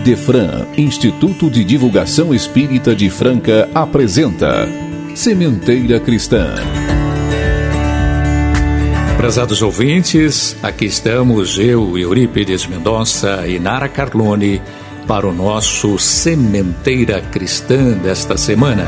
Idefran, Instituto de Divulgação Espírita de Franca, apresenta Sementeira Cristã. Prezados ouvintes, aqui estamos eu, Eurípides Mendonça e Nara Carlone para o nosso Sementeira Cristã desta semana.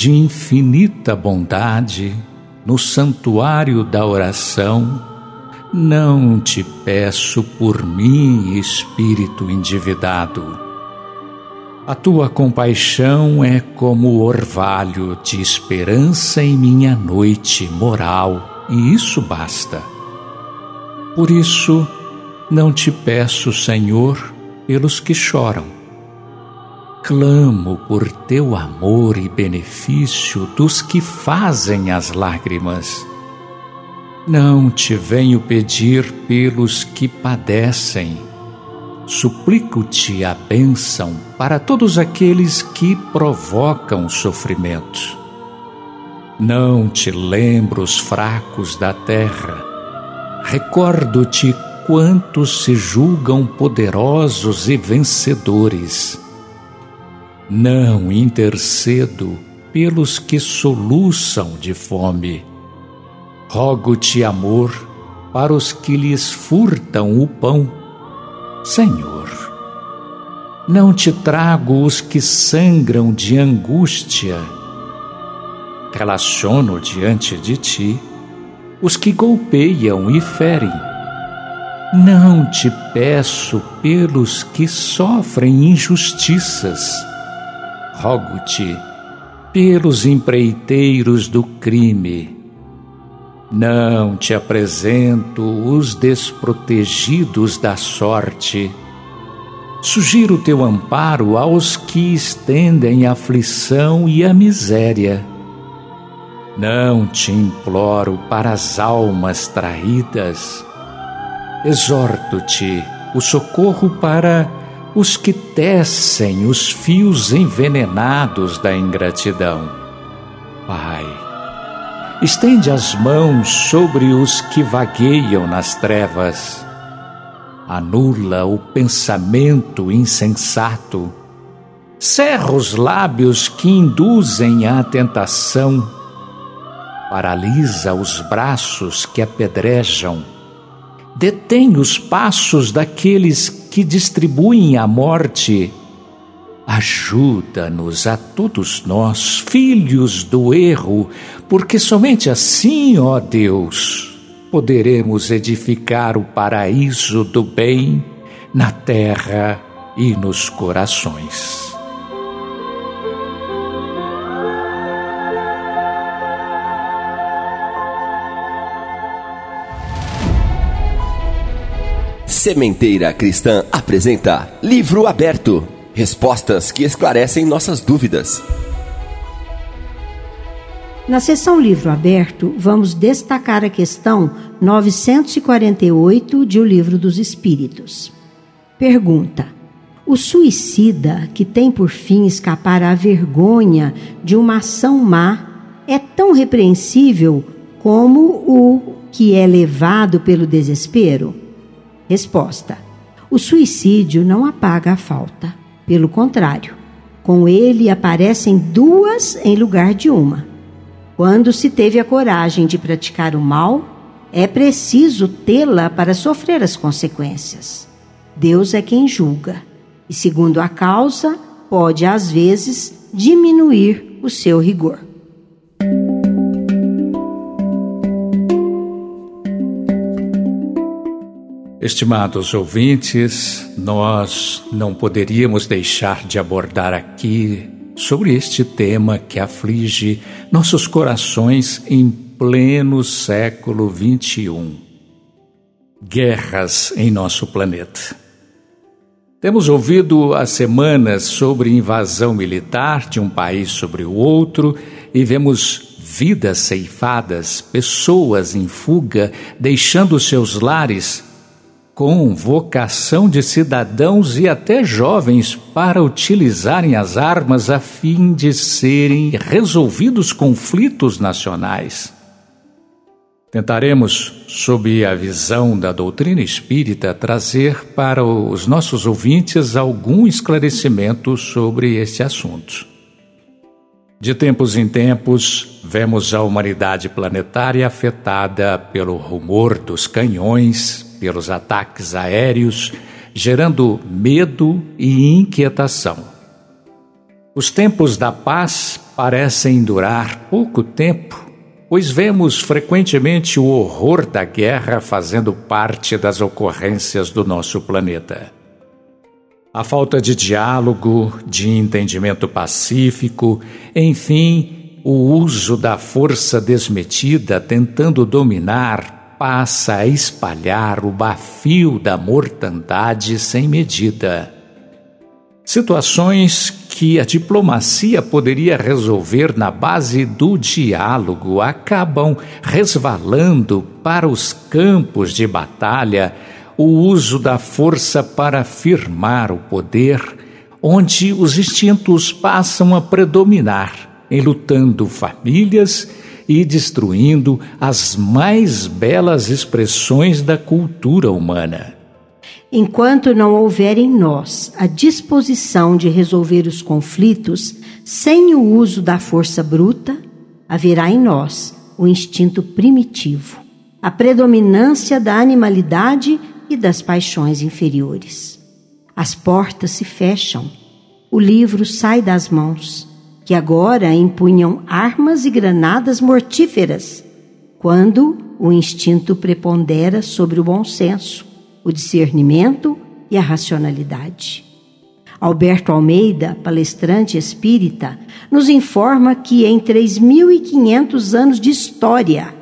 De infinita bondade, no santuário da oração, não te peço por mim, espírito endividado. A tua compaixão é como orvalho de esperança em minha noite moral, e isso basta. Por isso, não te peço, Senhor, pelos que choram clamo por teu amor e benefício dos que fazem as lágrimas. Não te venho pedir pelos que padecem. Suplico-te a bênção para todos aqueles que provocam sofrimento. Não te lembro os fracos da terra. Recordo-te quantos se julgam poderosos e vencedores não intercedo pelos que soluçam de fome. Rogo-te amor para os que lhes furtam o pão. Senhor, não te trago os que sangram de angústia. Relaciono diante de ti os que golpeiam e ferem. Não te peço pelos que sofrem injustiças rogo-te pelos empreiteiros do crime. Não te apresento os desprotegidos da sorte. Sugiro teu amparo aos que estendem a aflição e a miséria. Não te imploro para as almas traídas. Exorto-te o socorro para os que tecem os fios envenenados da ingratidão. Pai, estende as mãos sobre os que vagueiam nas trevas. Anula o pensamento insensato. Cerra os lábios que induzem à tentação. Paralisa os braços que apedrejam detém os passos daqueles que distribuem a morte. Ajuda-nos a todos nós, filhos do erro, porque somente assim, ó Deus, poderemos edificar o paraíso do bem na terra e nos corações. Sementeira Cristã apresenta Livro Aberto Respostas que esclarecem nossas dúvidas. Na seção Livro Aberto, vamos destacar a questão 948 de O Livro dos Espíritos. Pergunta: O suicida que tem por fim escapar à vergonha de uma ação má é tão repreensível como o que é levado pelo desespero? Resposta: O suicídio não apaga a falta. Pelo contrário, Com ele aparecem duas em lugar de uma. Quando se teve a coragem de praticar o mal, é preciso tê-la para sofrer as consequências. Deus é quem julga, e segundo a causa, pode às vezes diminuir o seu rigor. Estimados ouvintes, nós não poderíamos deixar de abordar aqui sobre este tema que aflige nossos corações em pleno século XXI. Guerras em nosso planeta. Temos ouvido há semanas sobre invasão militar de um país sobre o outro e vemos vidas ceifadas, pessoas em fuga, deixando seus lares com vocação de cidadãos e até jovens para utilizarem as armas a fim de serem resolvidos conflitos nacionais. Tentaremos, sob a visão da doutrina espírita, trazer para os nossos ouvintes algum esclarecimento sobre este assunto. De tempos em tempos, vemos a humanidade planetária afetada pelo rumor dos canhões, pelos ataques aéreos, gerando medo e inquietação. Os tempos da paz parecem durar pouco tempo, pois vemos frequentemente o horror da guerra fazendo parte das ocorrências do nosso planeta. A falta de diálogo, de entendimento pacífico, enfim, o uso da força desmetida tentando dominar, passa a espalhar o bafio da mortandade sem medida. Situações que a diplomacia poderia resolver na base do diálogo acabam resvalando para os campos de batalha o uso da força para firmar o poder, onde os instintos passam a predominar, enlutando famílias e destruindo as mais belas expressões da cultura humana. Enquanto não houver em nós a disposição de resolver os conflitos sem o uso da força bruta, haverá em nós o instinto primitivo, a predominância da animalidade e das paixões inferiores. As portas se fecham, o livro sai das mãos que agora empunham armas e granadas mortíferas, quando o instinto prepondera sobre o bom senso, o discernimento e a racionalidade. Alberto Almeida, palestrante espírita, nos informa que em 3.500 anos de história,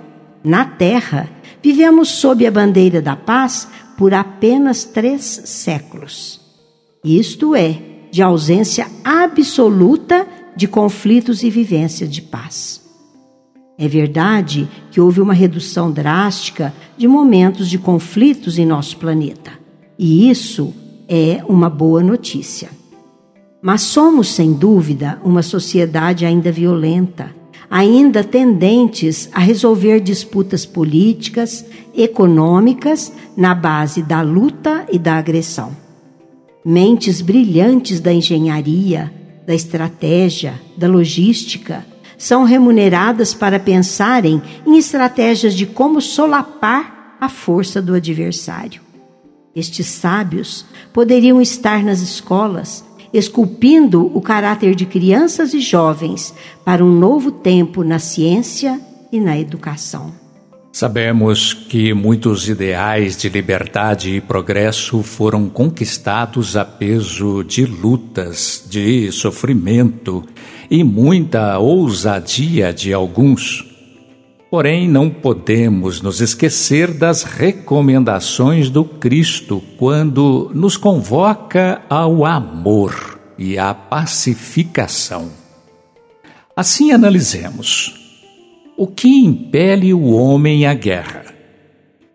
na Terra, vivemos sob a bandeira da paz por apenas três séculos. Isto é, de ausência absoluta de conflitos e vivência de paz. É verdade que houve uma redução drástica de momentos de conflitos em nosso planeta, e isso é uma boa notícia. Mas somos, sem dúvida, uma sociedade ainda violenta, ainda tendentes a resolver disputas políticas, econômicas, na base da luta e da agressão. Mentes brilhantes da engenharia, da estratégia, da logística, são remuneradas para pensarem em estratégias de como solapar a força do adversário. Estes sábios poderiam estar nas escolas, esculpindo o caráter de crianças e jovens para um novo tempo na ciência e na educação. Sabemos que muitos ideais de liberdade e progresso foram conquistados a peso de lutas, de sofrimento e muita ousadia de alguns. Porém, não podemos nos esquecer das recomendações do Cristo quando nos convoca ao amor e à pacificação. Assim analisemos o que impele o homem à guerra?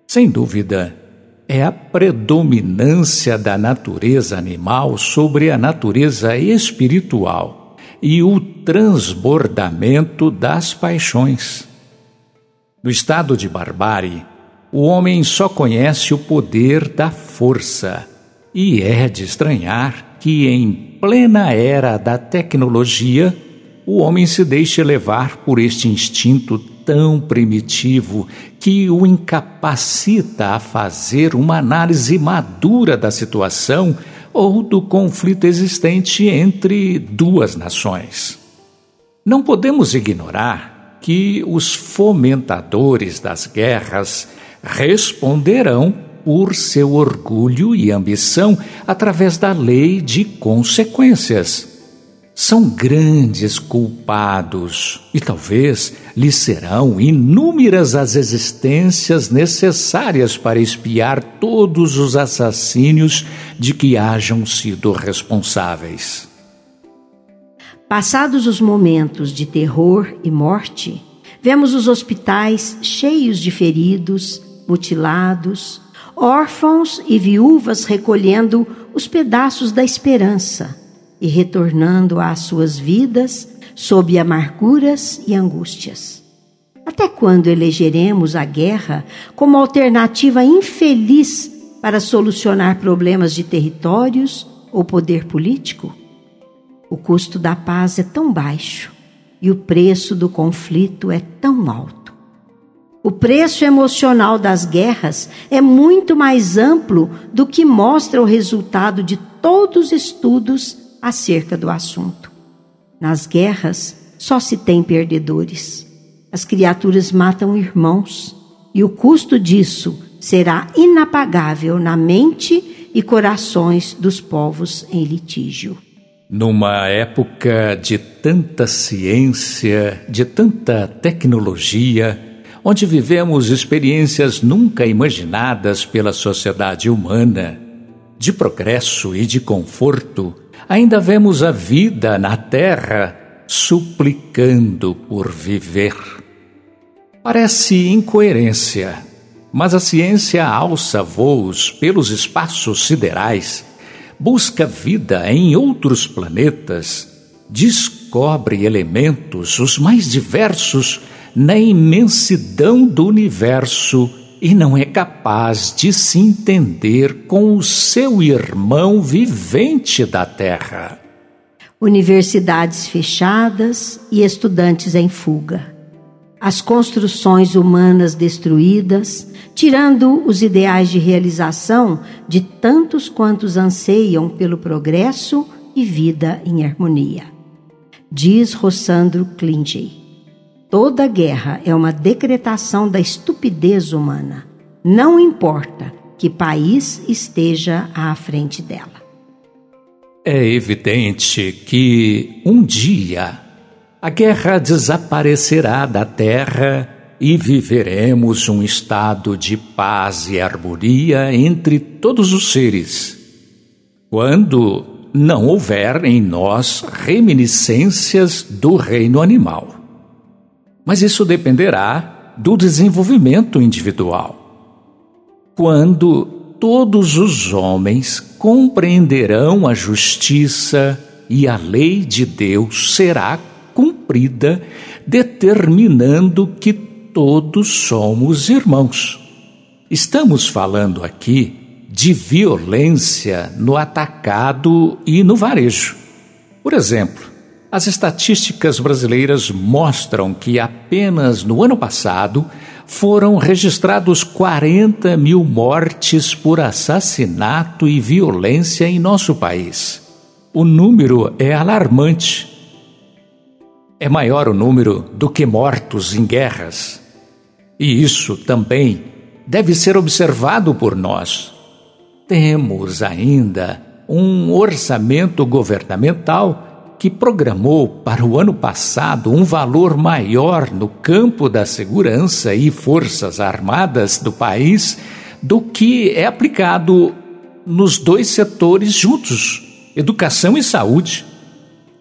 Sem dúvida, é a predominância da natureza animal sobre a natureza espiritual e o transbordamento das paixões. No estado de barbárie, o homem só conhece o poder da força, E é de estranhar que, em plena era da tecnologia, o homem se deixe levar por este instinto tão primitivo que o incapacita a fazer uma análise madura da situação ou do conflito existente entre duas nações. Não podemos ignorar que os fomentadores das guerras responderão por seu orgulho e ambição através da lei de consequências. São grandes culpados e talvez lhes serão inúmeras as existências necessárias para espiar todos os assassínios de que hajam sido responsáveis. Passados os momentos de terror e morte, vemos os hospitais cheios de feridos, mutilados, órfãos e viúvas recolhendo os pedaços da esperança e retornando às suas vidas sob amarguras e angústias. Até quando elegeremos a guerra como alternativa infeliz para solucionar problemas de territórios ou poder político? O custo da paz é tão baixo e o preço do conflito é tão alto. O preço emocional das guerras é muito mais amplo do que mostra o resultado de todos os estudos acerca do assunto. Nas guerras só se tem perdedores. As criaturas matam irmãos e o custo disso será inapagável na mente e corações dos povos em litígio. Numa época de tanta ciência, de tanta tecnologia, onde vivemos experiências nunca imaginadas pela sociedade humana, de progresso e de conforto, ainda vemos a vida na Terra suplicando por viver. Parece incoerência, mas a ciência alça voos pelos espaços siderais, busca vida em outros planetas, descobre elementos os mais diversos na imensidão do universo e não é capaz de se entender com o seu irmão vivente da Terra. Universidades fechadas e estudantes em fuga. As construções humanas destruídas, tirando os ideais de realização de tantos quantos anseiam pelo progresso e vida em harmonia. Diz Rossandro Klinge. Toda guerra é uma decretação da estupidez humana. Não importa que país esteja à frente dela. É evidente que um dia a guerra desaparecerá da terra e viveremos um estado de paz e harmonia entre todos os seres. Quando não houver em nós reminiscências do reino animal. Mas isso dependerá do desenvolvimento individual. Quando todos os homens compreenderão a justiça e a lei de Deus será cumprida, determinando que todos somos irmãos. Estamos falando aqui de violência no atacado e no varejo. Por exemplo, as estatísticas brasileiras mostram que apenas no ano passado foram registrados 40 mil mortes por assassinato e violência em nosso país. O número é alarmante. É maior o número do que mortos em guerras. E isso também deve ser observado por nós. Temos ainda um orçamento governamental que programou para o ano passado um valor maior no campo da segurança e forças armadas do país do que é aplicado nos dois setores juntos, educação e saúde.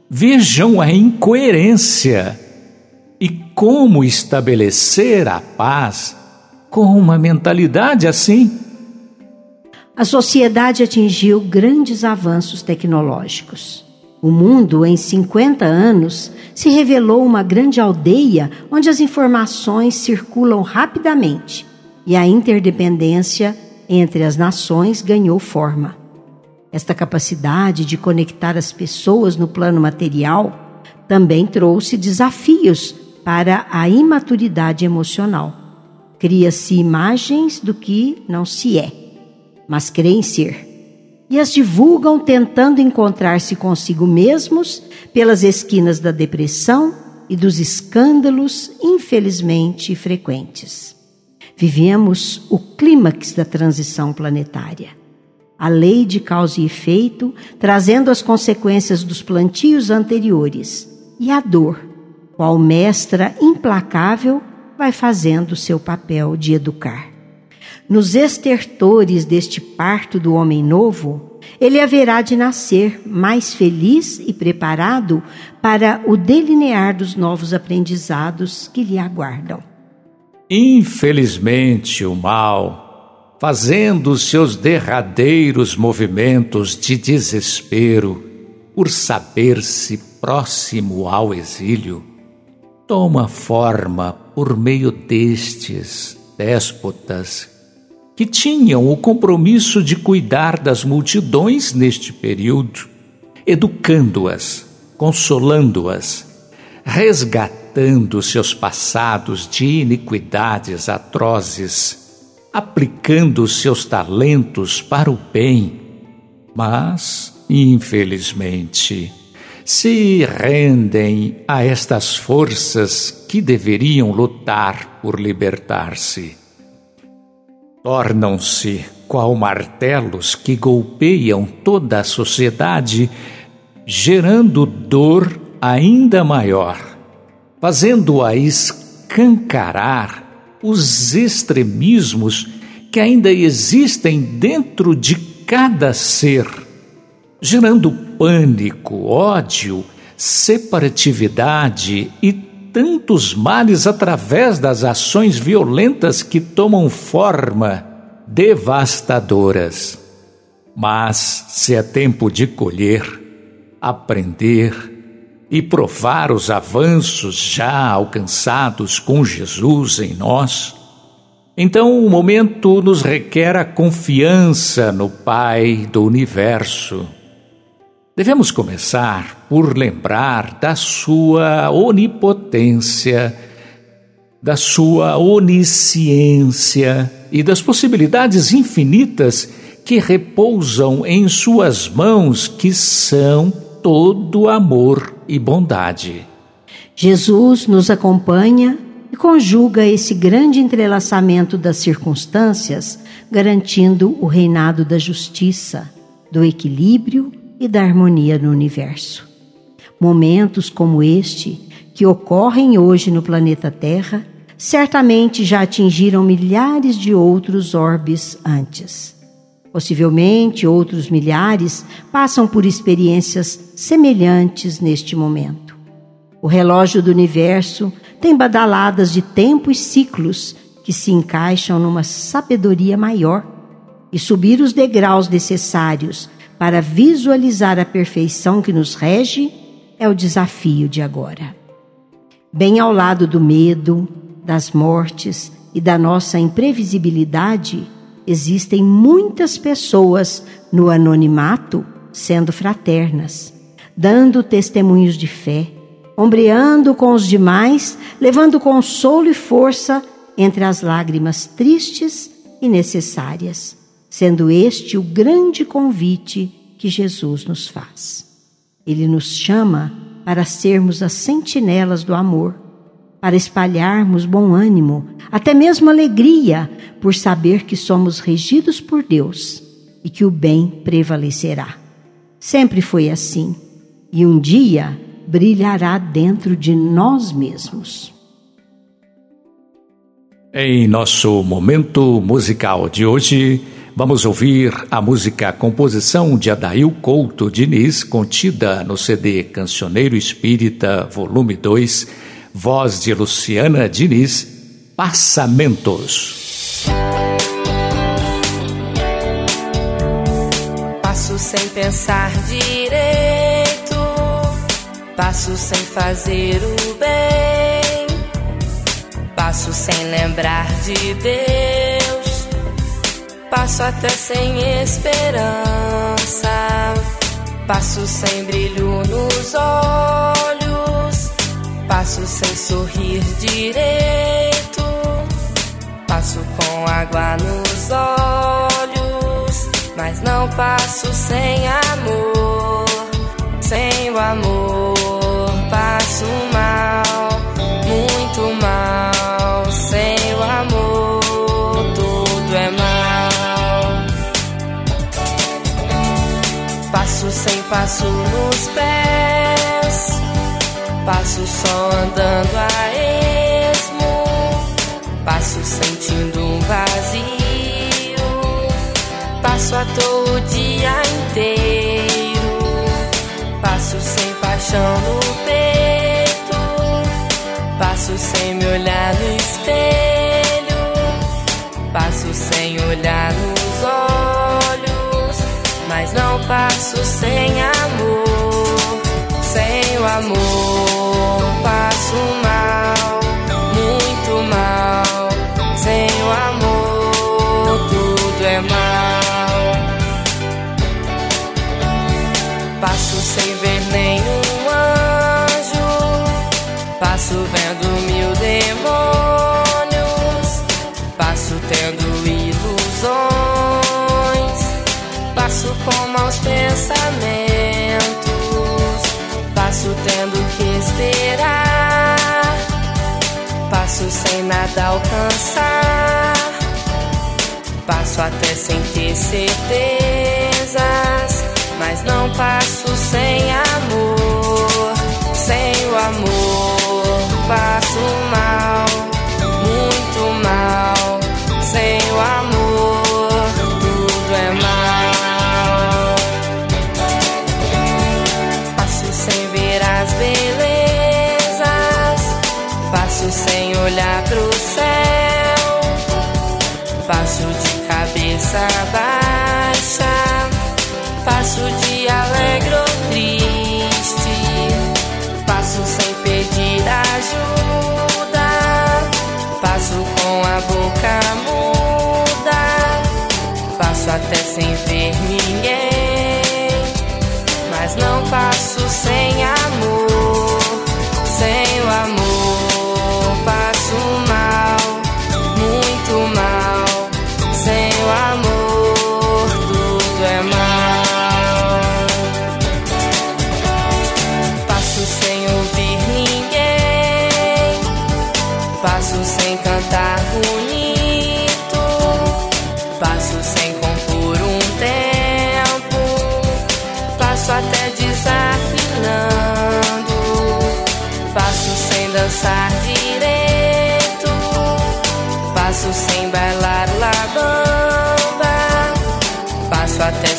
Vejam a incoerência e como estabelecer a paz com uma mentalidade assim. A sociedade atingiu grandes avanços tecnológicos. O mundo, em 50 anos, se revelou uma grande aldeia onde as informações circulam rapidamente e a interdependência entre as nações ganhou forma. Esta capacidade de conectar as pessoas no plano material também trouxe desafios para a imaturidade emocional. Cria-se imagens do que não se é, mas creem ser. E as divulgam tentando encontrar-se consigo mesmos pelas esquinas da depressão e dos escândalos, infelizmente frequentes. Vivemos o clímax da transição planetária. A lei de causa e efeito, trazendo as consequências dos plantios anteriores, e a dor, qual mestra implacável, vai fazendo seu papel de educar. Nos estertores deste parto do homem novo, ele haverá de nascer mais feliz e preparado para o delinear dos novos aprendizados que lhe aguardam. Infelizmente, o mal, fazendo seus derradeiros movimentos de desespero por saber-se próximo ao exílio, toma forma por meio destes déspotas que tinham o compromisso de cuidar das multidões neste período, educando-as, consolando-as, resgatando seus passados de iniquidades atrozes, aplicando seus talentos para o bem, mas, infelizmente, se rendem a estas forças que deveriam lutar por libertar-se tornam-se qual martelos que golpeiam toda a sociedade, gerando dor ainda maior, fazendo-a escancarar os extremismos que ainda existem dentro de cada ser, gerando pânico, ódio, separatividade e tantos males através das ações violentas que tomam forma devastadoras. Mas se é tempo de colher, aprender e provar os avanços já alcançados com Jesus em nós, então o momento nos requer a confiança no Pai do universo Devemos começar por lembrar da sua onipotência, da sua onisciência e das possibilidades infinitas que repousam em suas mãos, que são todo amor e bondade. Jesus nos acompanha e conjuga esse grande entrelaçamento das circunstâncias, garantindo o reinado da justiça, do equilíbrio e da harmonia no universo. Momentos como este, que ocorrem hoje no planeta Terra, certamente já atingiram milhares de outros orbes antes. Possivelmente outros milhares passam por experiências semelhantes neste momento. O relógio do universo tem badaladas de tempo e ciclos que se encaixam numa sabedoria maior, e subir os degraus necessários para visualizar a perfeição que nos rege é o desafio de agora. Bem ao lado do medo, das mortes e da nossa imprevisibilidade, existem muitas pessoas no anonimato sendo fraternas, dando testemunhos de fé, ombreando com os demais, levando consolo e força entre as lágrimas tristes e necessárias sendo este o grande convite que Jesus nos faz. Ele nos chama para sermos as sentinelas do amor, para espalharmos bom ânimo, até mesmo alegria, por saber que somos regidos por Deus e que o bem prevalecerá. Sempre foi assim e um dia brilhará dentro de nós mesmos. Em nosso momento musical de hoje, Vamos ouvir a música composição de Adail Couto Diniz, contida no CD Cancioneiro Espírita, volume 2, voz de Luciana Diniz, Passamentos. Passo sem pensar direito, passo sem fazer o bem, passo sem lembrar de Deus Passo até sem esperança. Passo sem brilho nos olhos. Passo sem sorrir direito. Passo com água nos olhos. Mas não passo sem amor. Sem o amor, passo mal, sem passo nos pés. Passo só andando a esmo. Passo sentindo um vazio. Passo à toa o dia inteiro. Passo sem paixão no peito. Passo sem me olhar no espelho. Passo sem olhar nos olhos. Mas não passo sem amor. Sem o amor, passo mal, muito mal. Sem o amor, tudo é mal. Passo sem ver nenhum anjo. Passo vendo mil demônios. Passo tendo ilusões. Com maus pensamentos. Passo tendo que esperar. Passo sem nada alcançar. Passo até sem ter certezas. Sem ver ninguém.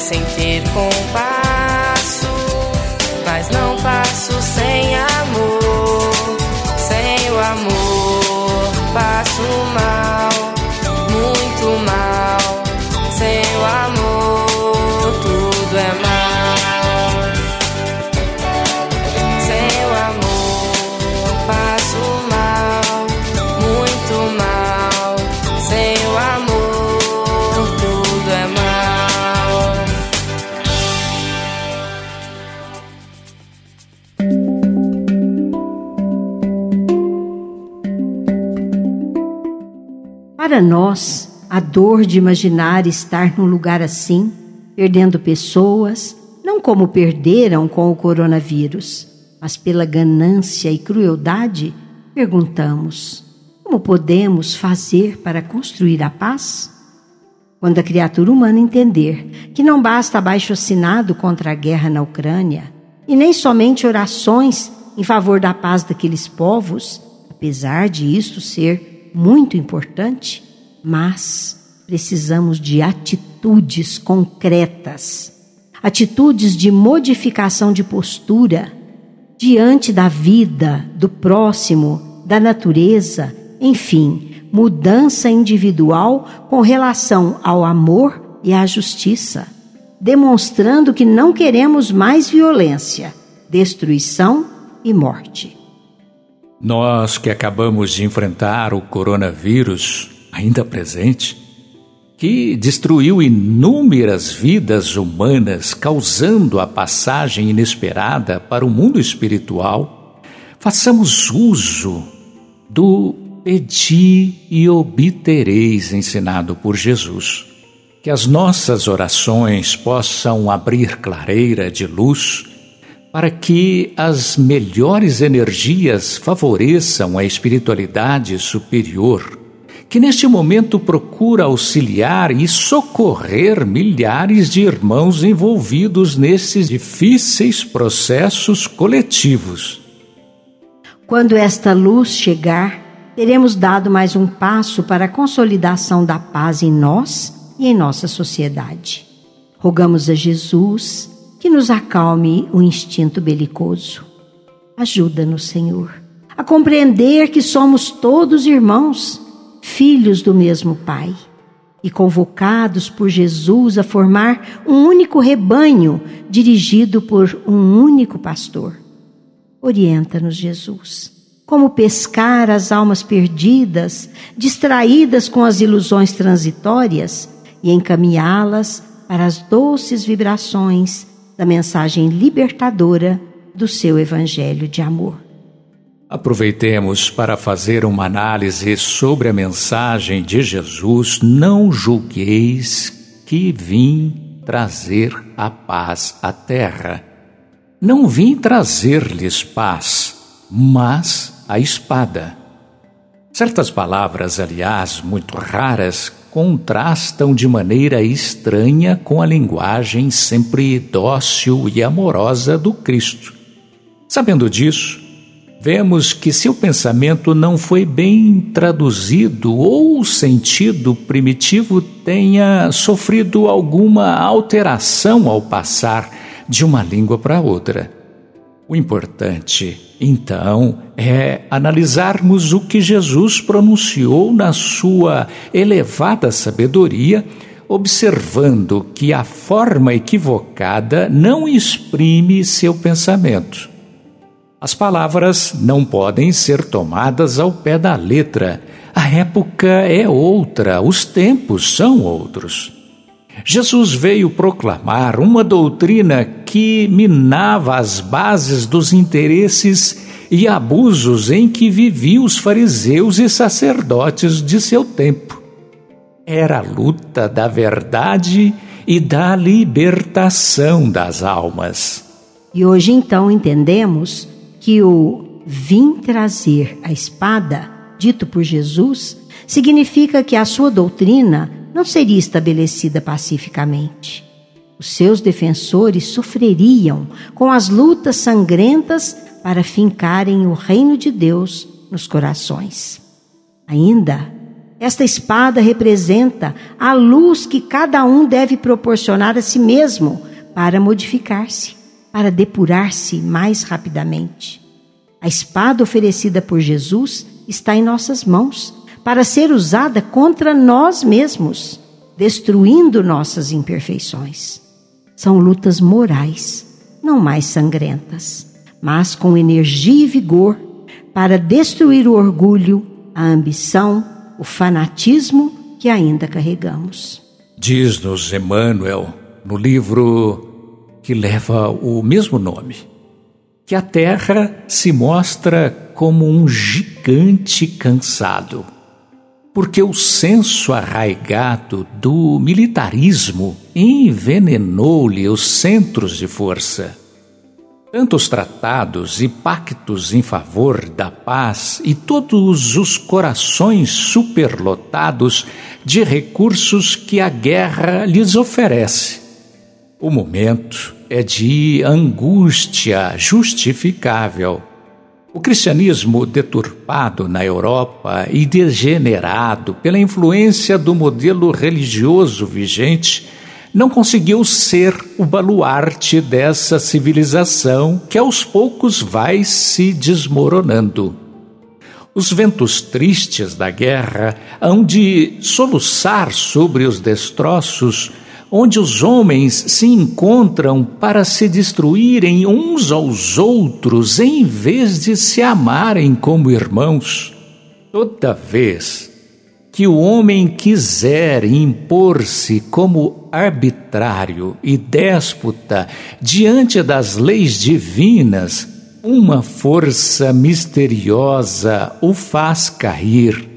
Sem ter compasso. Para nós, a dor de imaginar estar num lugar assim, perdendo pessoas, não como perderam com o coronavírus, mas pela ganância e crueldade, perguntamos: como podemos fazer para construir a paz? Quando a criatura humana entender que não basta abaixo assinado contra a guerra na Ucrânia, e nem somente orações em favor da paz daqueles povos, apesar de isto ser muito importante, mas precisamos de atitudes concretas, atitudes de modificação de postura diante da vida, do próximo, da natureza, enfim, mudança individual com relação ao amor e à justiça, demonstrando que não queremos mais violência, destruição e morte. Nós que acabamos de enfrentar o coronavírus ainda presente, que destruiu inúmeras vidas humanas, causando a passagem inesperada para o mundo espiritual, façamos uso do pedi e obtereis ensinado por Jesus. Que as nossas orações possam abrir clareira de luz para que as melhores energias favoreçam a espiritualidade superior, que neste momento procura auxiliar e socorrer milhares de irmãos envolvidos nesses difíceis processos coletivos. Quando esta luz chegar, teremos dado mais um passo para a consolidação da paz em nós e em nossa sociedade. Rogamos a Jesus que nos acalme o instinto belicoso. Ajuda-nos, Senhor, a compreender que somos todos irmãos, filhos do mesmo Pai e convocados por Jesus a formar um único rebanho dirigido por um único pastor. Orienta-nos, Jesus, como pescar as almas perdidas, distraídas com as ilusões transitórias e encaminhá-las para as doces vibrações da mensagem libertadora do seu Evangelho de amor. Aproveitemos para fazer uma análise sobre a mensagem de Jesus: Não julgueis que vim trazer a paz à terra. Não vim trazer-lhes paz, mas a espada. Certas palavras, aliás, muito raras, contrastam de maneira estranha com a linguagem sempre dócil e amorosa do Cristo. Sabendo disso, vemos que seu pensamento não foi bem traduzido ou o sentido primitivo tenha sofrido alguma alteração ao passar de uma língua para outra. O importante, então, é analisarmos o que Jesus pronunciou na sua elevada sabedoria, observando que a forma equivocada não exprime seu pensamento. As palavras não podem ser tomadas ao pé da letra. A época é outra, os tempos são outros. Jesus veio proclamar uma doutrina que minava as bases dos interesses e abusos em que viviam os fariseus e sacerdotes de seu tempo. Era a luta da verdade e da libertação das almas. E hoje então entendemos que o vim trazer a espada, dito por Jesus, significa que a sua doutrina não seria estabelecida pacificamente. Os seus defensores sofreriam com as lutas sangrentas para fincarem o reino de Deus nos corações. Ainda, esta espada representa a luz que cada um deve proporcionar a si mesmo para modificar-se, para depurar-se mais rapidamente. A espada oferecida por Jesus está em nossas mãos para ser usada contra nós mesmos, destruindo nossas imperfeições. São lutas morais, não mais sangrentas, mas com energia e vigor para destruir o orgulho, a ambição, o fanatismo que ainda carregamos. Diz-nos Emmanuel, no livro que leva o mesmo nome, que a Terra se mostra como um gigante cansado porque o senso arraigado do militarismo envenenou-lhe os centros de força. Tantos tratados e pactos em favor da paz e todos os corações superlotados de recursos que a guerra lhes oferece. O momento é de angústia justificável o cristianismo deturpado na Europa e degenerado pela influência do modelo religioso vigente não conseguiu ser o baluarte dessa civilização que aos poucos vai se desmoronando. Os ventos tristes da guerra hão de soluçar sobre os destroços onde os homens se encontram para se destruírem uns aos outros em vez de se amarem como irmãos. Toda vez que o homem quiser impor-se como arbitrário e déspota diante das leis divinas, uma força misteriosa o faz cair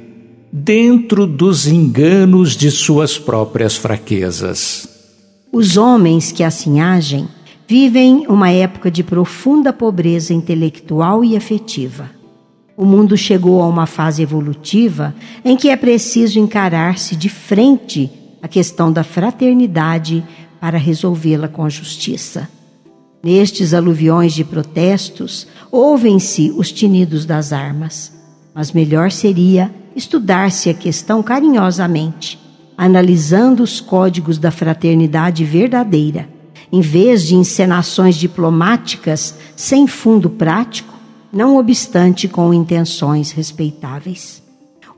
dentro dos enganos de suas próprias fraquezas. Os homens que assim agem vivem uma época de profunda pobreza intelectual e afetiva. O mundo chegou a uma fase evolutiva em que é preciso encarar-se de frente a questão da fraternidade para resolvê-la com justiça. Nestes aluviões de protestos, ouvem-se os tinidos das armas, mas melhor seria estudar-se a questão carinhosamente, analisando os códigos da fraternidade verdadeira, em vez de encenações diplomáticas sem fundo prático não obstante com intenções respeitáveis.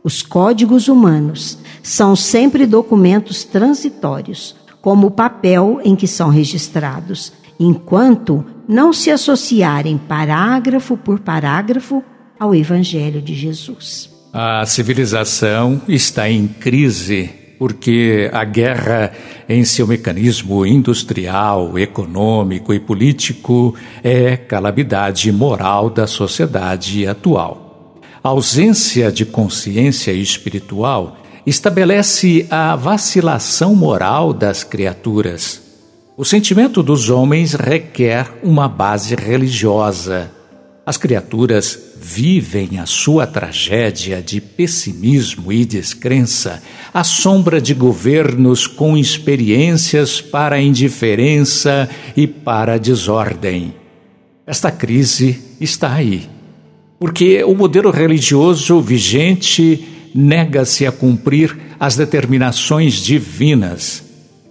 Os códigos humanos são sempre documentos transitórios, como o papel em que são registrados, enquanto não se associarem parágrafo por parágrafo ao Evangelho de Jesus. A civilização está em crise porque a guerra, em seu mecanismo industrial, econômico e político, é calamidade moral da sociedade atual. A ausência de consciência espiritual estabelece a vacilação moral das criaturas. O sentimento dos homens requer uma base religiosa as criaturas vivem a sua tragédia de pessimismo e descrença à sombra de governos com experiências para a indiferença e para a desordem. Esta crise está aí, porque o modelo religioso vigente nega-se a cumprir as determinações divinas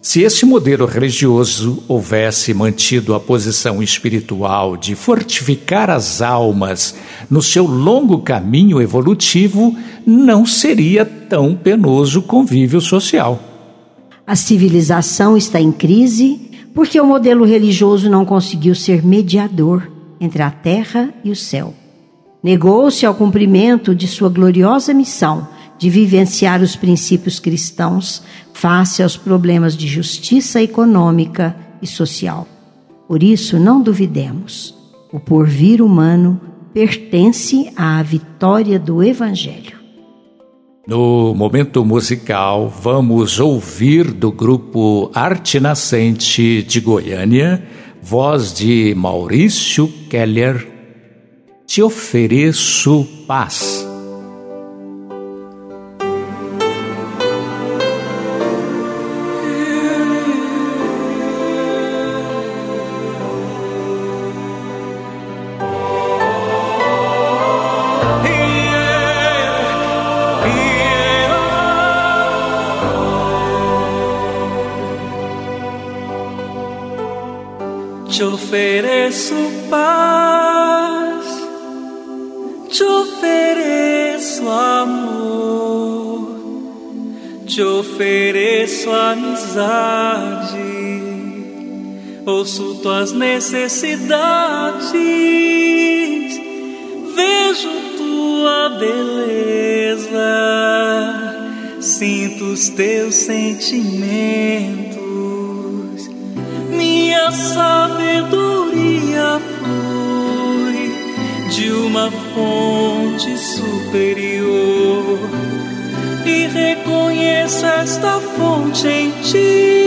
se esse modelo religioso houvesse mantido a posição espiritual de fortificar as almas no seu longo caminho evolutivo, não seria tão penoso o convívio social. A civilização está em crise porque o modelo religioso não conseguiu ser mediador entre a terra e o céu. Negou-se ao cumprimento de sua gloriosa missão de vivenciar os princípios cristãos face aos problemas de justiça econômica e social. Por isso, não duvidemos, o porvir humano pertence à vitória do Evangelho. No momento musical, vamos ouvir do grupo Arte Nascente de Goiânia, voz de Maurício Keller, Te ofereço paz. Ouço tuas necessidades, vejo tua beleza, sinto os teus sentimentos minha sabedoria flui de uma fonte superior e reconheço esta fonte em ti.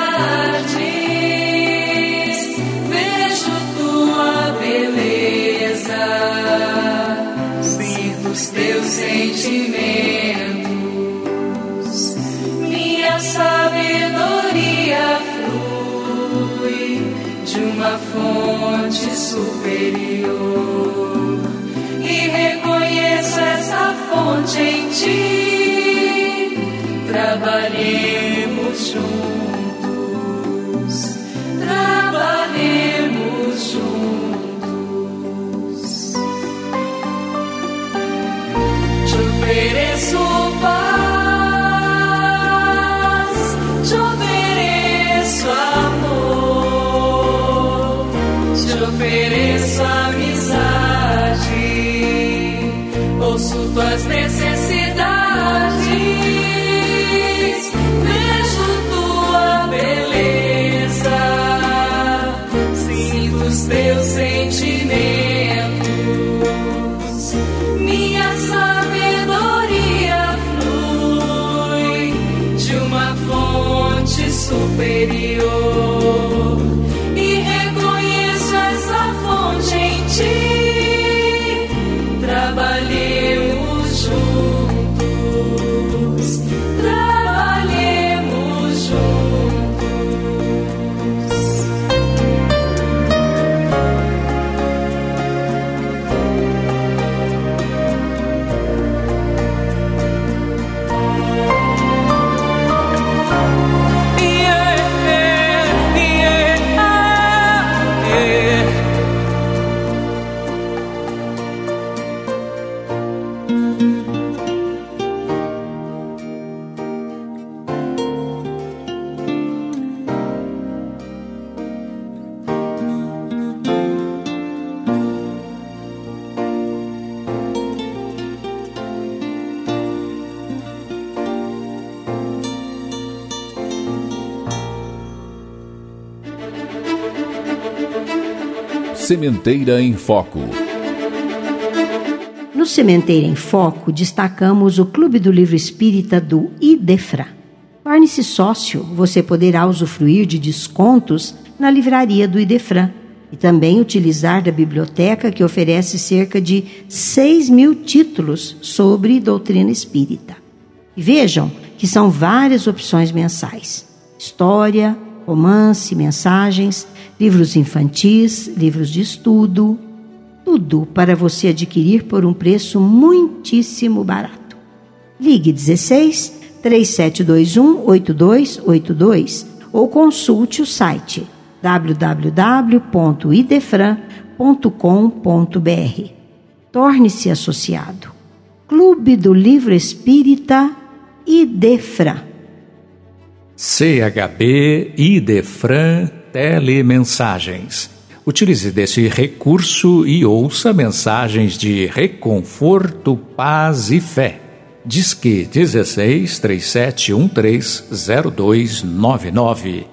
Sementeira em Foco. No Sementeira em Foco, destacamos o Clube do Livro Espírita do IDEFRA. Torne-se sócio, você poderá usufruir de descontos na livraria do IDEFRA e também utilizar da biblioteca que oferece cerca de 6 mil títulos sobre doutrina espírita. E vejam que são várias opções mensais: história, romance, mensagens, livros infantis, livros de estudo, tudo para você adquirir por um preço muitíssimo barato. Ligue 16 3721 8282 ou consulte o site www.idefran.com.br. Torne-se associado. Clube do Livro Espírita Idefran. CHB Idefran Telemensagens. Utilize desse recurso e ouça mensagens de reconforto, paz e fé. Disque 16 3713 0299.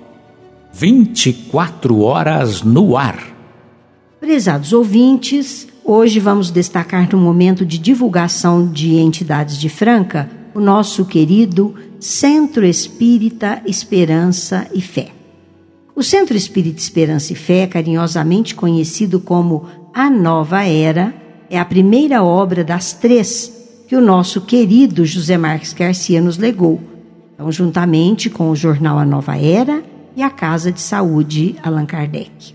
24 horas no ar. Prezados ouvintes, hoje vamos destacar no momento de divulgação de entidades de Franca o nosso querido Centro Espírita Esperança e Fé. O Centro Espírita Esperança e Fé, carinhosamente conhecido como A Nova Era, é a primeira obra das três que o nosso querido José Marques Garcia nos legou, então, juntamente com o jornal A Nova Era e a Casa de Saúde Allan Kardec.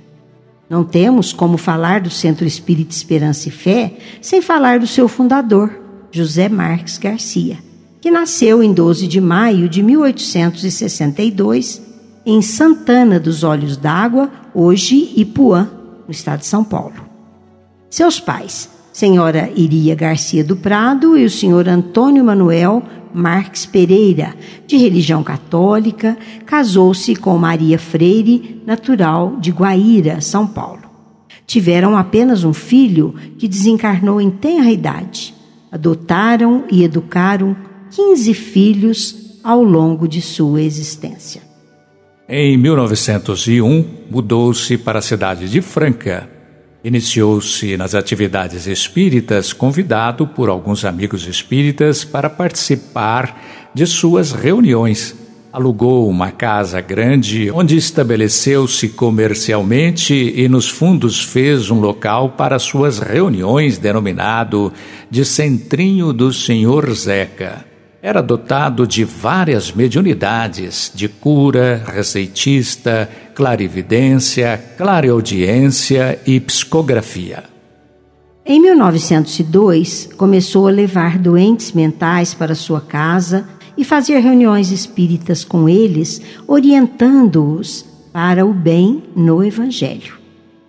Não temos como falar do Centro Espírita Esperança e Fé sem falar do seu fundador, José Marques Garcia, que nasceu em 12 de maio de 1862 em Santana dos Olhos d'Água, hoje Ipuã, no estado de São Paulo. Seus pais, senhora Iria Garcia do Prado e o senhor Antônio Manuel Marques Pereira, de religião católica, casou-se com Maria Freire, natural de Guaíra, São Paulo. Tiveram apenas um filho que desencarnou em tenra idade. Adotaram e educaram 15 filhos ao longo de sua existência. Em 1901, mudou-se para a cidade de Franca. Iniciou-se nas atividades espíritas, convidado por alguns amigos espíritas para participar de suas reuniões. Alugou uma casa grande onde estabeleceu-se comercialmente e nos fundos fez um local para suas reuniões denominado de Centrinho do Senhor Zeca. Era dotado de várias mediunidades de cura, receitista, clarividência, clareaudiência e psicografia. Em 1902, começou a levar doentes mentais para sua casa e fazer reuniões espíritas com eles, orientando-os para o bem no Evangelho.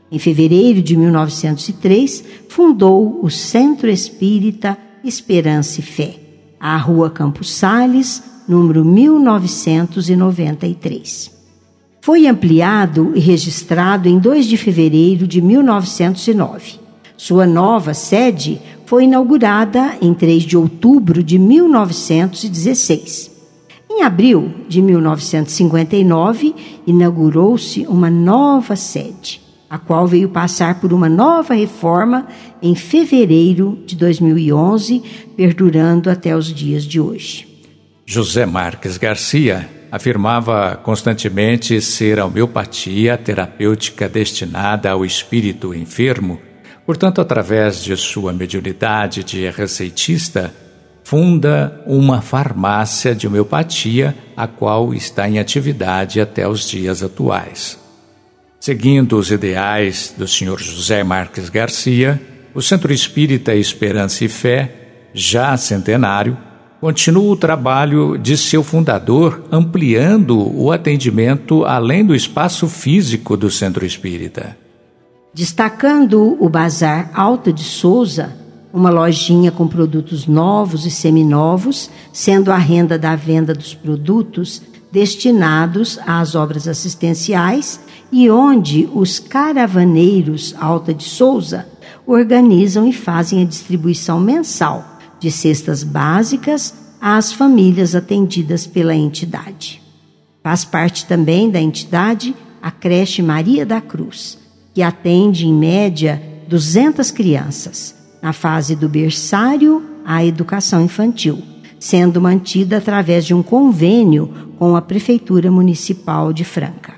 Em fevereiro de 1903, fundou o Centro Espírita Esperança e Fé, à Rua Campos Sales, número 1993. Foi ampliado e registrado em 2 de fevereiro de 1909. Sua nova sede foi inaugurada em 3 de outubro de 1916. Em abril de 1959, inaugurou-se uma nova sede, a qual veio passar por uma nova reforma em fevereiro de 2011, perdurando até os dias de hoje. José Marques Garcia afirmava constantemente ser a homeopatia terapêutica destinada ao espírito enfermo. Portanto, através de sua mediunidade de receitista, funda uma farmácia de homeopatia, a qual está em atividade até os dias atuais. Seguindo os ideais do Sr. José Marques Garcia, o Centro Espírita Esperança e Fé, já centenário, continua o trabalho de seu fundador, ampliando o atendimento além do espaço físico do centro espírita. Destacando o Bazar Alta de Souza, uma lojinha com produtos novos e seminovos, sendo a renda da venda dos produtos destinados às obras assistenciais e onde os caravaneiros Alta de Souza organizam e fazem a distribuição mensal de cestas básicas às famílias atendidas pela entidade. Faz parte também da entidade a creche Maria da Cruz, que atende em média 200 crianças, na fase do berçário à educação infantil, sendo mantida através de um convênio com a Prefeitura Municipal de Franca.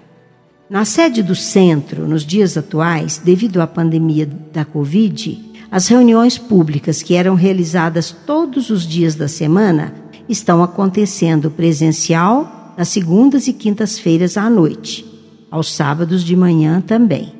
Na sede do centro, nos dias atuais, devido à pandemia da Covid, as reuniões públicas que eram realizadas todos os dias da semana estão acontecendo presencial nas segundas e quintas-feiras à noite, aos sábados de manhã também.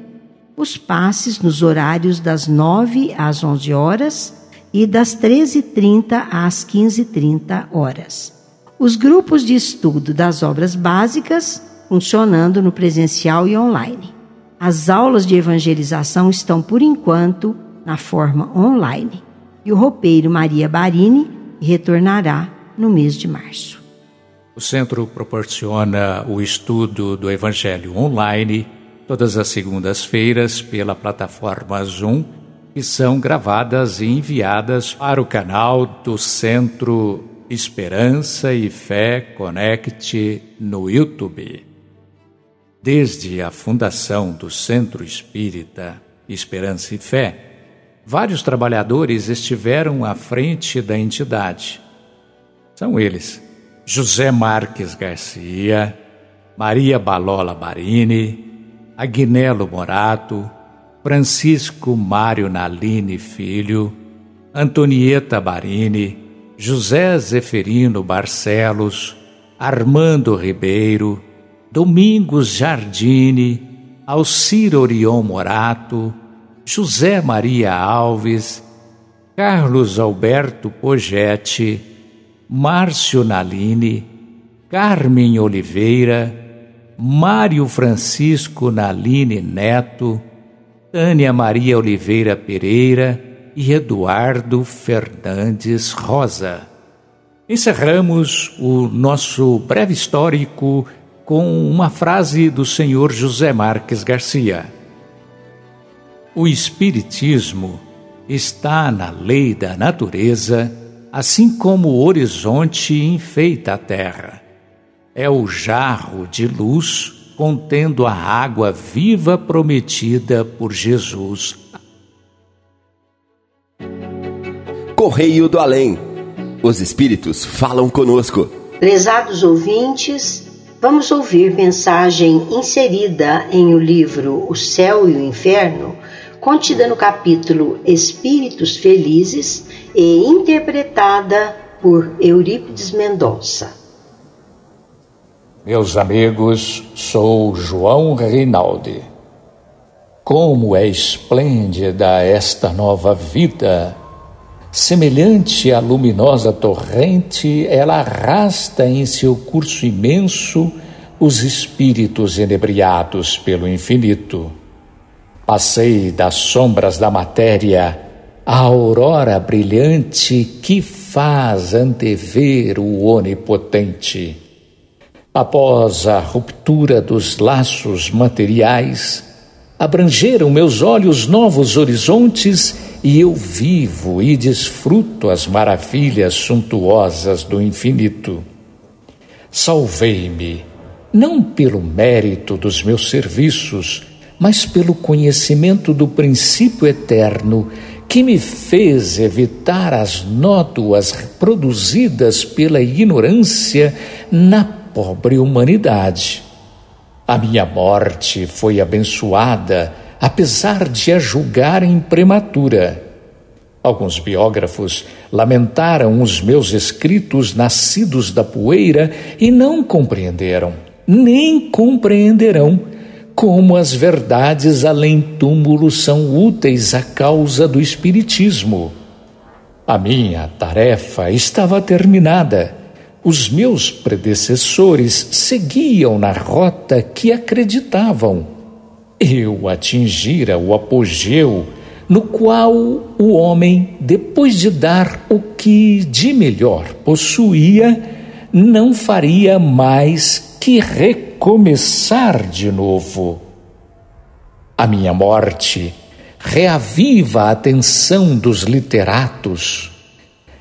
Os passes nos horários das 9 às 11 horas e das 13h30 às 15h30 horas. Os grupos de estudo das obras básicas funcionando no presencial e online. As aulas de evangelização estão, por enquanto, na forma online. E o roupeiro Maria Barini retornará no mês de março. O centro proporciona o estudo do Evangelho online todas as segundas-feiras pela plataforma Zoom e são gravadas e enviadas para o canal do Centro Esperança e Fé Connect no YouTube. Desde a fundação do Centro Espírita Esperança e Fé, vários trabalhadores estiveram à frente da entidade. São eles: José Marques Garcia, Maria Balola Barini, Agnello Morato, Francisco Mário Naline Filho, Antonieta Barini, José Zeferino Barcelos, Armando Ribeiro, Domingos Jardine, Alcir Orion Morato, José Maria Alves, Carlos Alberto Pogetti, Márcio Naline, Carmen Oliveira, Mário Francisco Naline Neto, Tânia Maria Oliveira Pereira e Eduardo Fernandes Rosa. Encerramos o nosso breve histórico com uma frase do senhor José Marques Garcia. O Espiritismo está na lei da natureza, assim como o horizonte enfeita a terra. É o jarro de luz contendo a água viva prometida por Jesus. Correio do Além. Os Espíritos falam conosco. Prezados ouvintes, vamos ouvir mensagem inserida em o livro O Céu e o Inferno contida no capítulo Espíritos Felizes e interpretada por Eurípides Mendonça. Meus amigos, sou João Reinaldi. Como é esplêndida esta nova vida! Semelhante à luminosa torrente, ela arrasta em seu curso imenso os espíritos enebriados pelo infinito Passei das sombras da matéria à aurora brilhante que faz antever o onipotente. Após a ruptura dos laços materiais, abrangeram meus olhos novos horizontes e eu vivo e desfruto as maravilhas suntuosas do infinito. Salvei-me, não pelo mérito dos meus serviços, mas pelo conhecimento do princípio eterno que me fez evitar as nódoas produzidas pela ignorância na pobre humanidade. A minha morte foi abençoada, apesar de a julgarem prematura. Alguns biógrafos lamentaram os meus escritos nascidos da poeira e não compreenderam, nem compreenderão como as verdades além túmulo são úteis à causa do Espiritismo. A minha tarefa estava terminada. Os meus predecessores seguiam na rota que acreditavam. Eu atingira o apogeu no qual o homem, depois de dar o que de melhor possuía, não faria mais que recomeçar de novo. A minha morte reaviva a atenção dos literatos,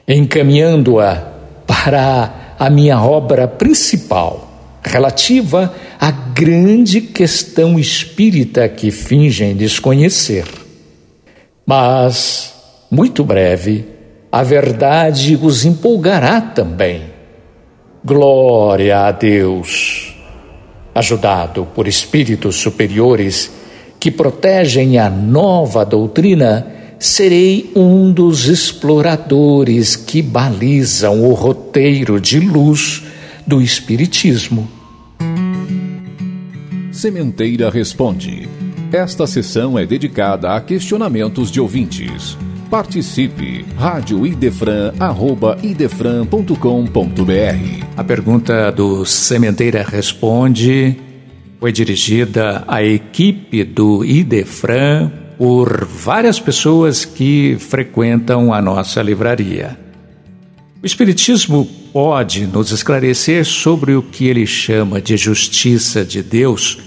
encaminhando-a para a minha obra principal, relativa à grande questão espírita que fingem desconhecer. Mas, muito breve, a verdade os empolgará também. Glória a Deus! Ajudado por espíritos superiores que protegem a nova doutrina, serei um dos exploradores que balizam o roteiro de luz do Espiritismo. Sementeira Responde. Esta sessão é dedicada a questionamentos de ouvintes. Participe! Rádio Idefran, arroba idefran.com.br A pergunta do Sementeira Responde foi dirigida à equipe do Idefran por várias pessoas que frequentam a nossa livraria. O Espiritismo pode nos esclarecer sobre o que ele chama de justiça de Deus,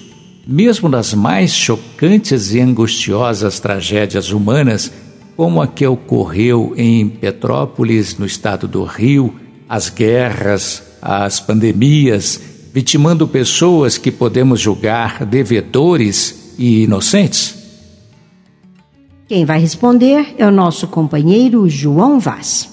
mesmo nas mais chocantes e angustiosas tragédias humanas como a que ocorreu em Petrópolis, no estado do Rio, as guerras, as pandemias, vitimando pessoas que podemos julgar devedores e inocentes? Quem vai responder é o nosso companheiro João Vaz.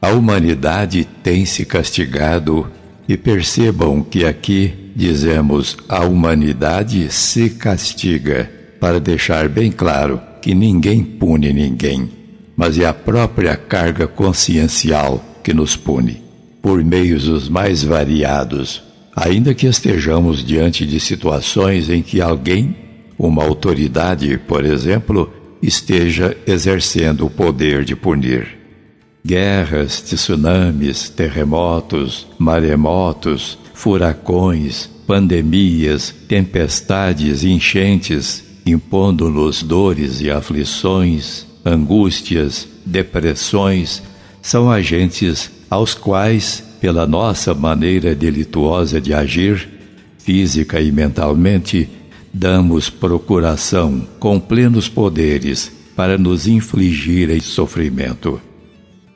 A humanidade tem se castigado e percebam que aqui dizemos a humanidade se castiga para deixar bem claro que ninguém pune ninguém, mas é a própria carga consciencial que nos pune, por meios os mais variados, ainda que estejamos diante de situações em que alguém, uma autoridade, por exemplo, esteja exercendo o poder de punir. Guerras, tsunamis, terremotos, maremotos, furacões, pandemias, tempestades, enchentes, impondo-nos dores e aflições, angústias, depressões, são agentes aos quais, pela nossa maneira delituosa de agir, física e mentalmente, damos procuração com plenos poderes para nos infligirem sofrimento.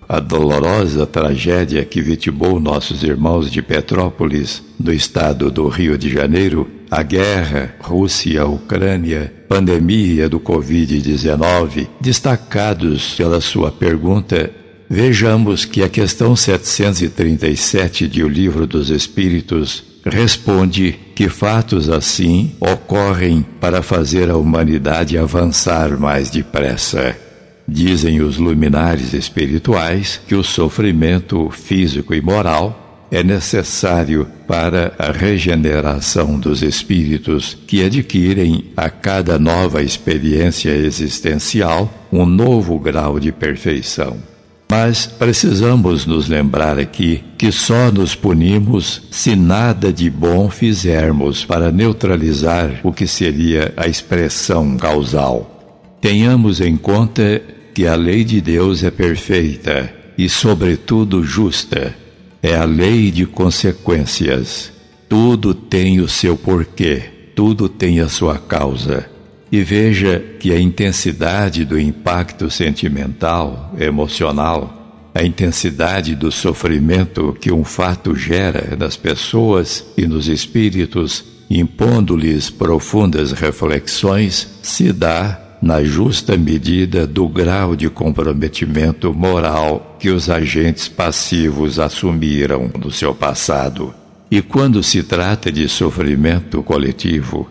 A dolorosa tragédia que vitimou nossos irmãos de Petrópolis, no estado do Rio de Janeiro, a guerra Rússia-Ucrânia, pandemia do Covid-19, destacados pela sua pergunta, vejamos que a questão 737 de O Livro dos Espíritos responde que fatos assim ocorrem para fazer a humanidade avançar mais depressa. Dizem os luminares espirituais que o sofrimento físico e moral é necessário para a regeneração dos espíritos que adquirem a cada nova experiência existencial um novo grau de perfeição. Mas precisamos nos lembrar aqui que só nos punimos se nada de bom fizermos para neutralizar o que seria a expressão causal. Tenhamos em conta que a lei de Deus é perfeita e, sobretudo, justa é a lei de consequências. Tudo tem o seu porquê, tudo tem a sua causa. E veja que a intensidade do impacto sentimental, emocional, a intensidade do sofrimento que um fato gera nas pessoas e nos espíritos, impondo-lhes profundas reflexões, se dá na justa medida do grau de comprometimento moral que os agentes passivos assumiram no seu passado. E quando se trata de sofrimento coletivo,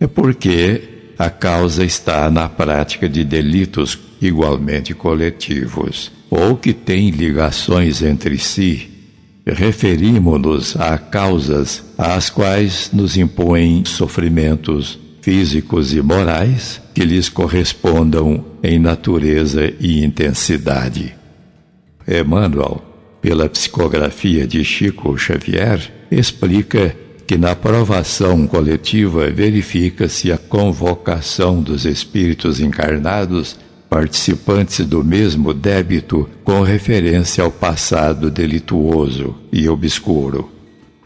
é porque a causa está na prática de delitos igualmente coletivos, ou que têm ligações entre si. Referimos-nos a causas às quais nos impõem sofrimentos físicos e morais que lhes correspondam em natureza e intensidade. Emmanuel, pela psicografia de Chico Xavier, explica que na provação coletiva verifica-se a convocação dos espíritos encarnados participantes do mesmo débito com referência ao passado delituoso e obscuro.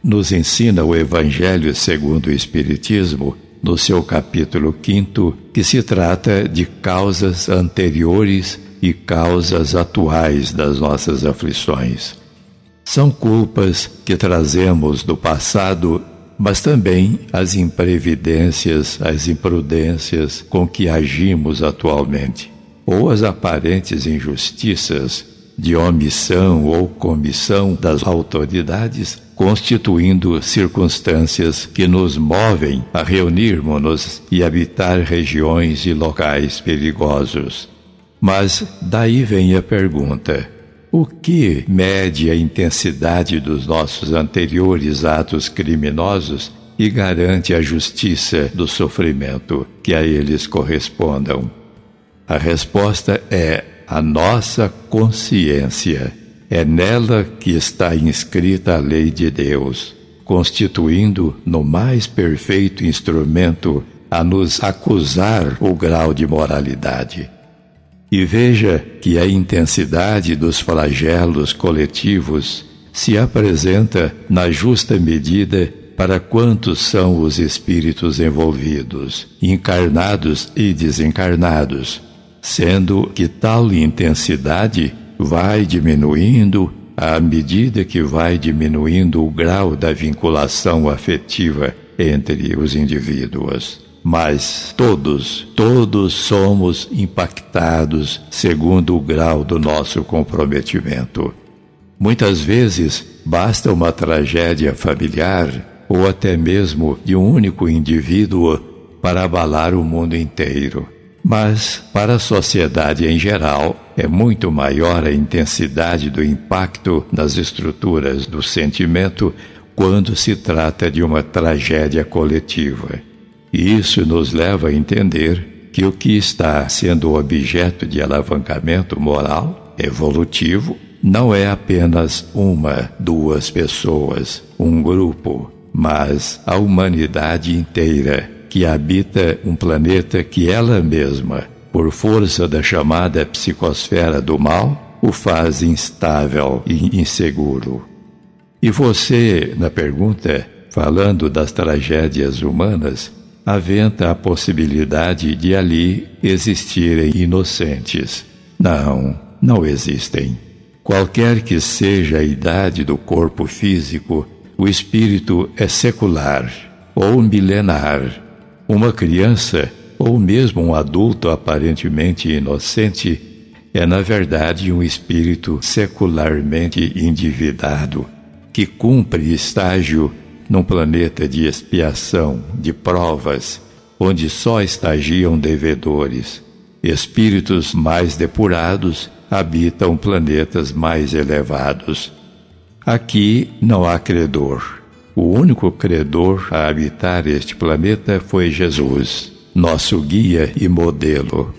Nos ensina o Evangelho segundo o Espiritismo no seu capítulo 5, que se trata de causas anteriores e causas atuais das nossas aflições. São culpas que trazemos do passado, mas também as imprevidências, as imprudências com que agimos atualmente, ou as aparentes injustiças de omissão ou comissão das autoridades constituindo circunstâncias que nos movem a reunirmos-nos e habitar regiões e locais perigosos. Mas daí vem a pergunta: o que mede a intensidade dos nossos anteriores atos criminosos e garante a justiça do sofrimento que a eles correspondam? A resposta é a nossa consciência é nela que está inscrita a lei de Deus, constituindo no mais perfeito instrumento a nos acusar o grau de moralidade. E veja que a intensidade dos flagelos coletivos se apresenta na justa medida para quantos são os espíritos envolvidos, encarnados e desencarnados, sendo que tal intensidade vai diminuindo à medida que vai diminuindo o grau da vinculação afetiva entre os indivíduos. Mas todos, todos somos impactados segundo o grau do nosso comprometimento. Muitas vezes basta uma tragédia familiar ou até mesmo de um único indivíduo para abalar o mundo inteiro. Mas, para a sociedade em geral, é muito maior a intensidade do impacto nas estruturas do sentimento quando se trata de uma tragédia coletiva. Isso nos leva a entender que o que está sendo objeto de alavancamento moral, evolutivo, não é apenas uma, duas pessoas, um grupo, mas a humanidade inteira que habita um planeta que ela mesma, por força da chamada psicosfera do mal, o faz instável e inseguro. E você, na pergunta, falando das tragédias humanas, aventa a possibilidade de ali existirem inocentes. Não, não existem. Qualquer que seja a idade do corpo físico, o espírito é secular ou milenar uma criança, ou mesmo um adulto aparentemente inocente, é na verdade um espírito secularmente endividado, que cumpre estágio num planeta de expiação, de provas, onde só estagiam devedores. Espíritos mais depurados habitam planetas mais elevados. Aqui não há credor o único credor a habitar este planeta foi Jesus, nosso guia e modelo.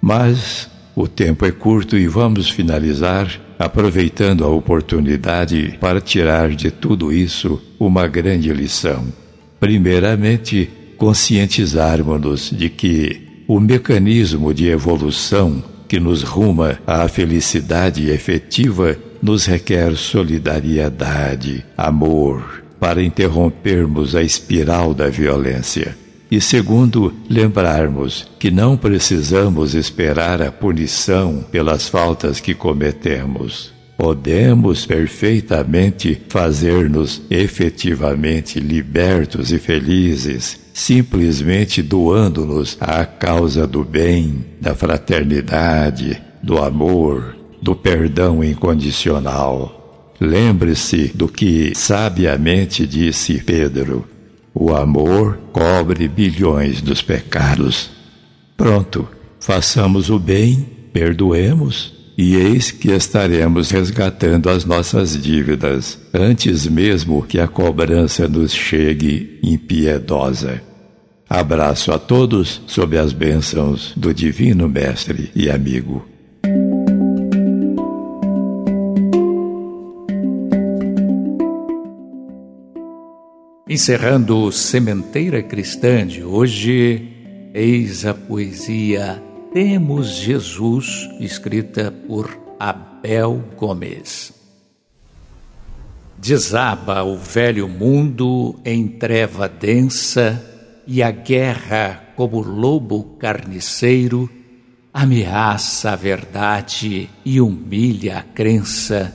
Mas o tempo é curto e vamos finalizar aproveitando a oportunidade para tirar de tudo isso uma grande lição. Primeiramente, conscientizarmos-nos de que o mecanismo de evolução que nos ruma à felicidade efetiva nos requer solidariedade, amor, para interrompermos a espiral da violência. E segundo, lembrarmos que não precisamos esperar a punição pelas faltas que cometemos. Podemos perfeitamente fazer-nos efetivamente libertos e felizes, simplesmente doando-nos à causa do bem, da fraternidade, do amor, do perdão incondicional. Lembre-se do que sabiamente disse Pedro: o amor cobre bilhões dos pecados. Pronto, façamos o bem, perdoemos e eis que estaremos resgatando as nossas dívidas, antes mesmo que a cobrança nos chegue impiedosa. Abraço a todos sob as bênçãos do Divino Mestre e amigo. Encerrando Sementeira Cristã de hoje, eis a poesia temos Jesus, escrita por Abel Gomes. Desaba o velho mundo em treva densa e a guerra, como lobo carniceiro, ameaça a verdade e humilha a crença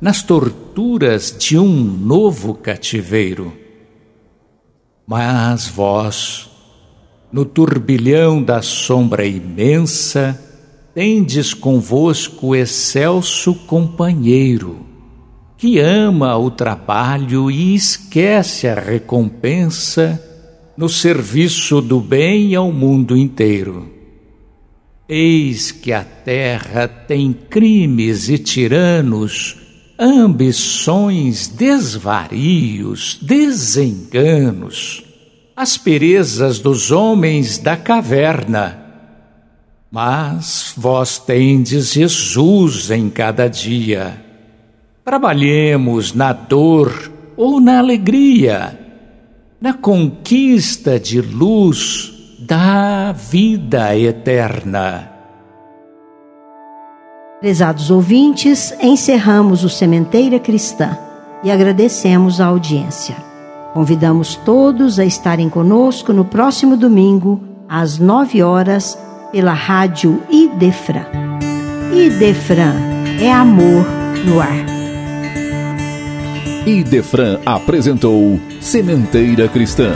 nas torturas de um novo cativeiro. Mas vós, no turbilhão da sombra imensa, tendes convosco excelso companheiro, que ama o trabalho e esquece a recompensa no serviço do bem ao mundo inteiro. Eis que a terra tem crimes e tiranos, ambições, desvarios, desenganos asperezas dos homens da caverna. Mas vós tendes Jesus em cada dia. Trabalhemos na dor ou na alegria, na conquista de luz da vida eterna. Prezados ouvintes, encerramos o Sementeira Cristã e agradecemos a audiência. Convidamos todos a estarem conosco no próximo domingo, às nove horas, pela rádio Idefran. Idefran é amor no ar. Idefran apresentou Sementeira Cristã.